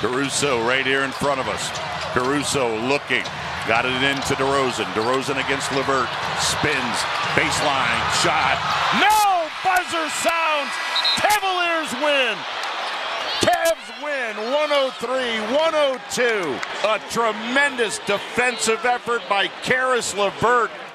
Caruso right here in front of us. Caruso looking. Got it into DeRozan. DeRozan against Levert. Spins. Baseline. Shot. No! Buzzer sounds. Cavaliers win. Cavs win 103 102. A tremendous defensive effort by Caris Levert.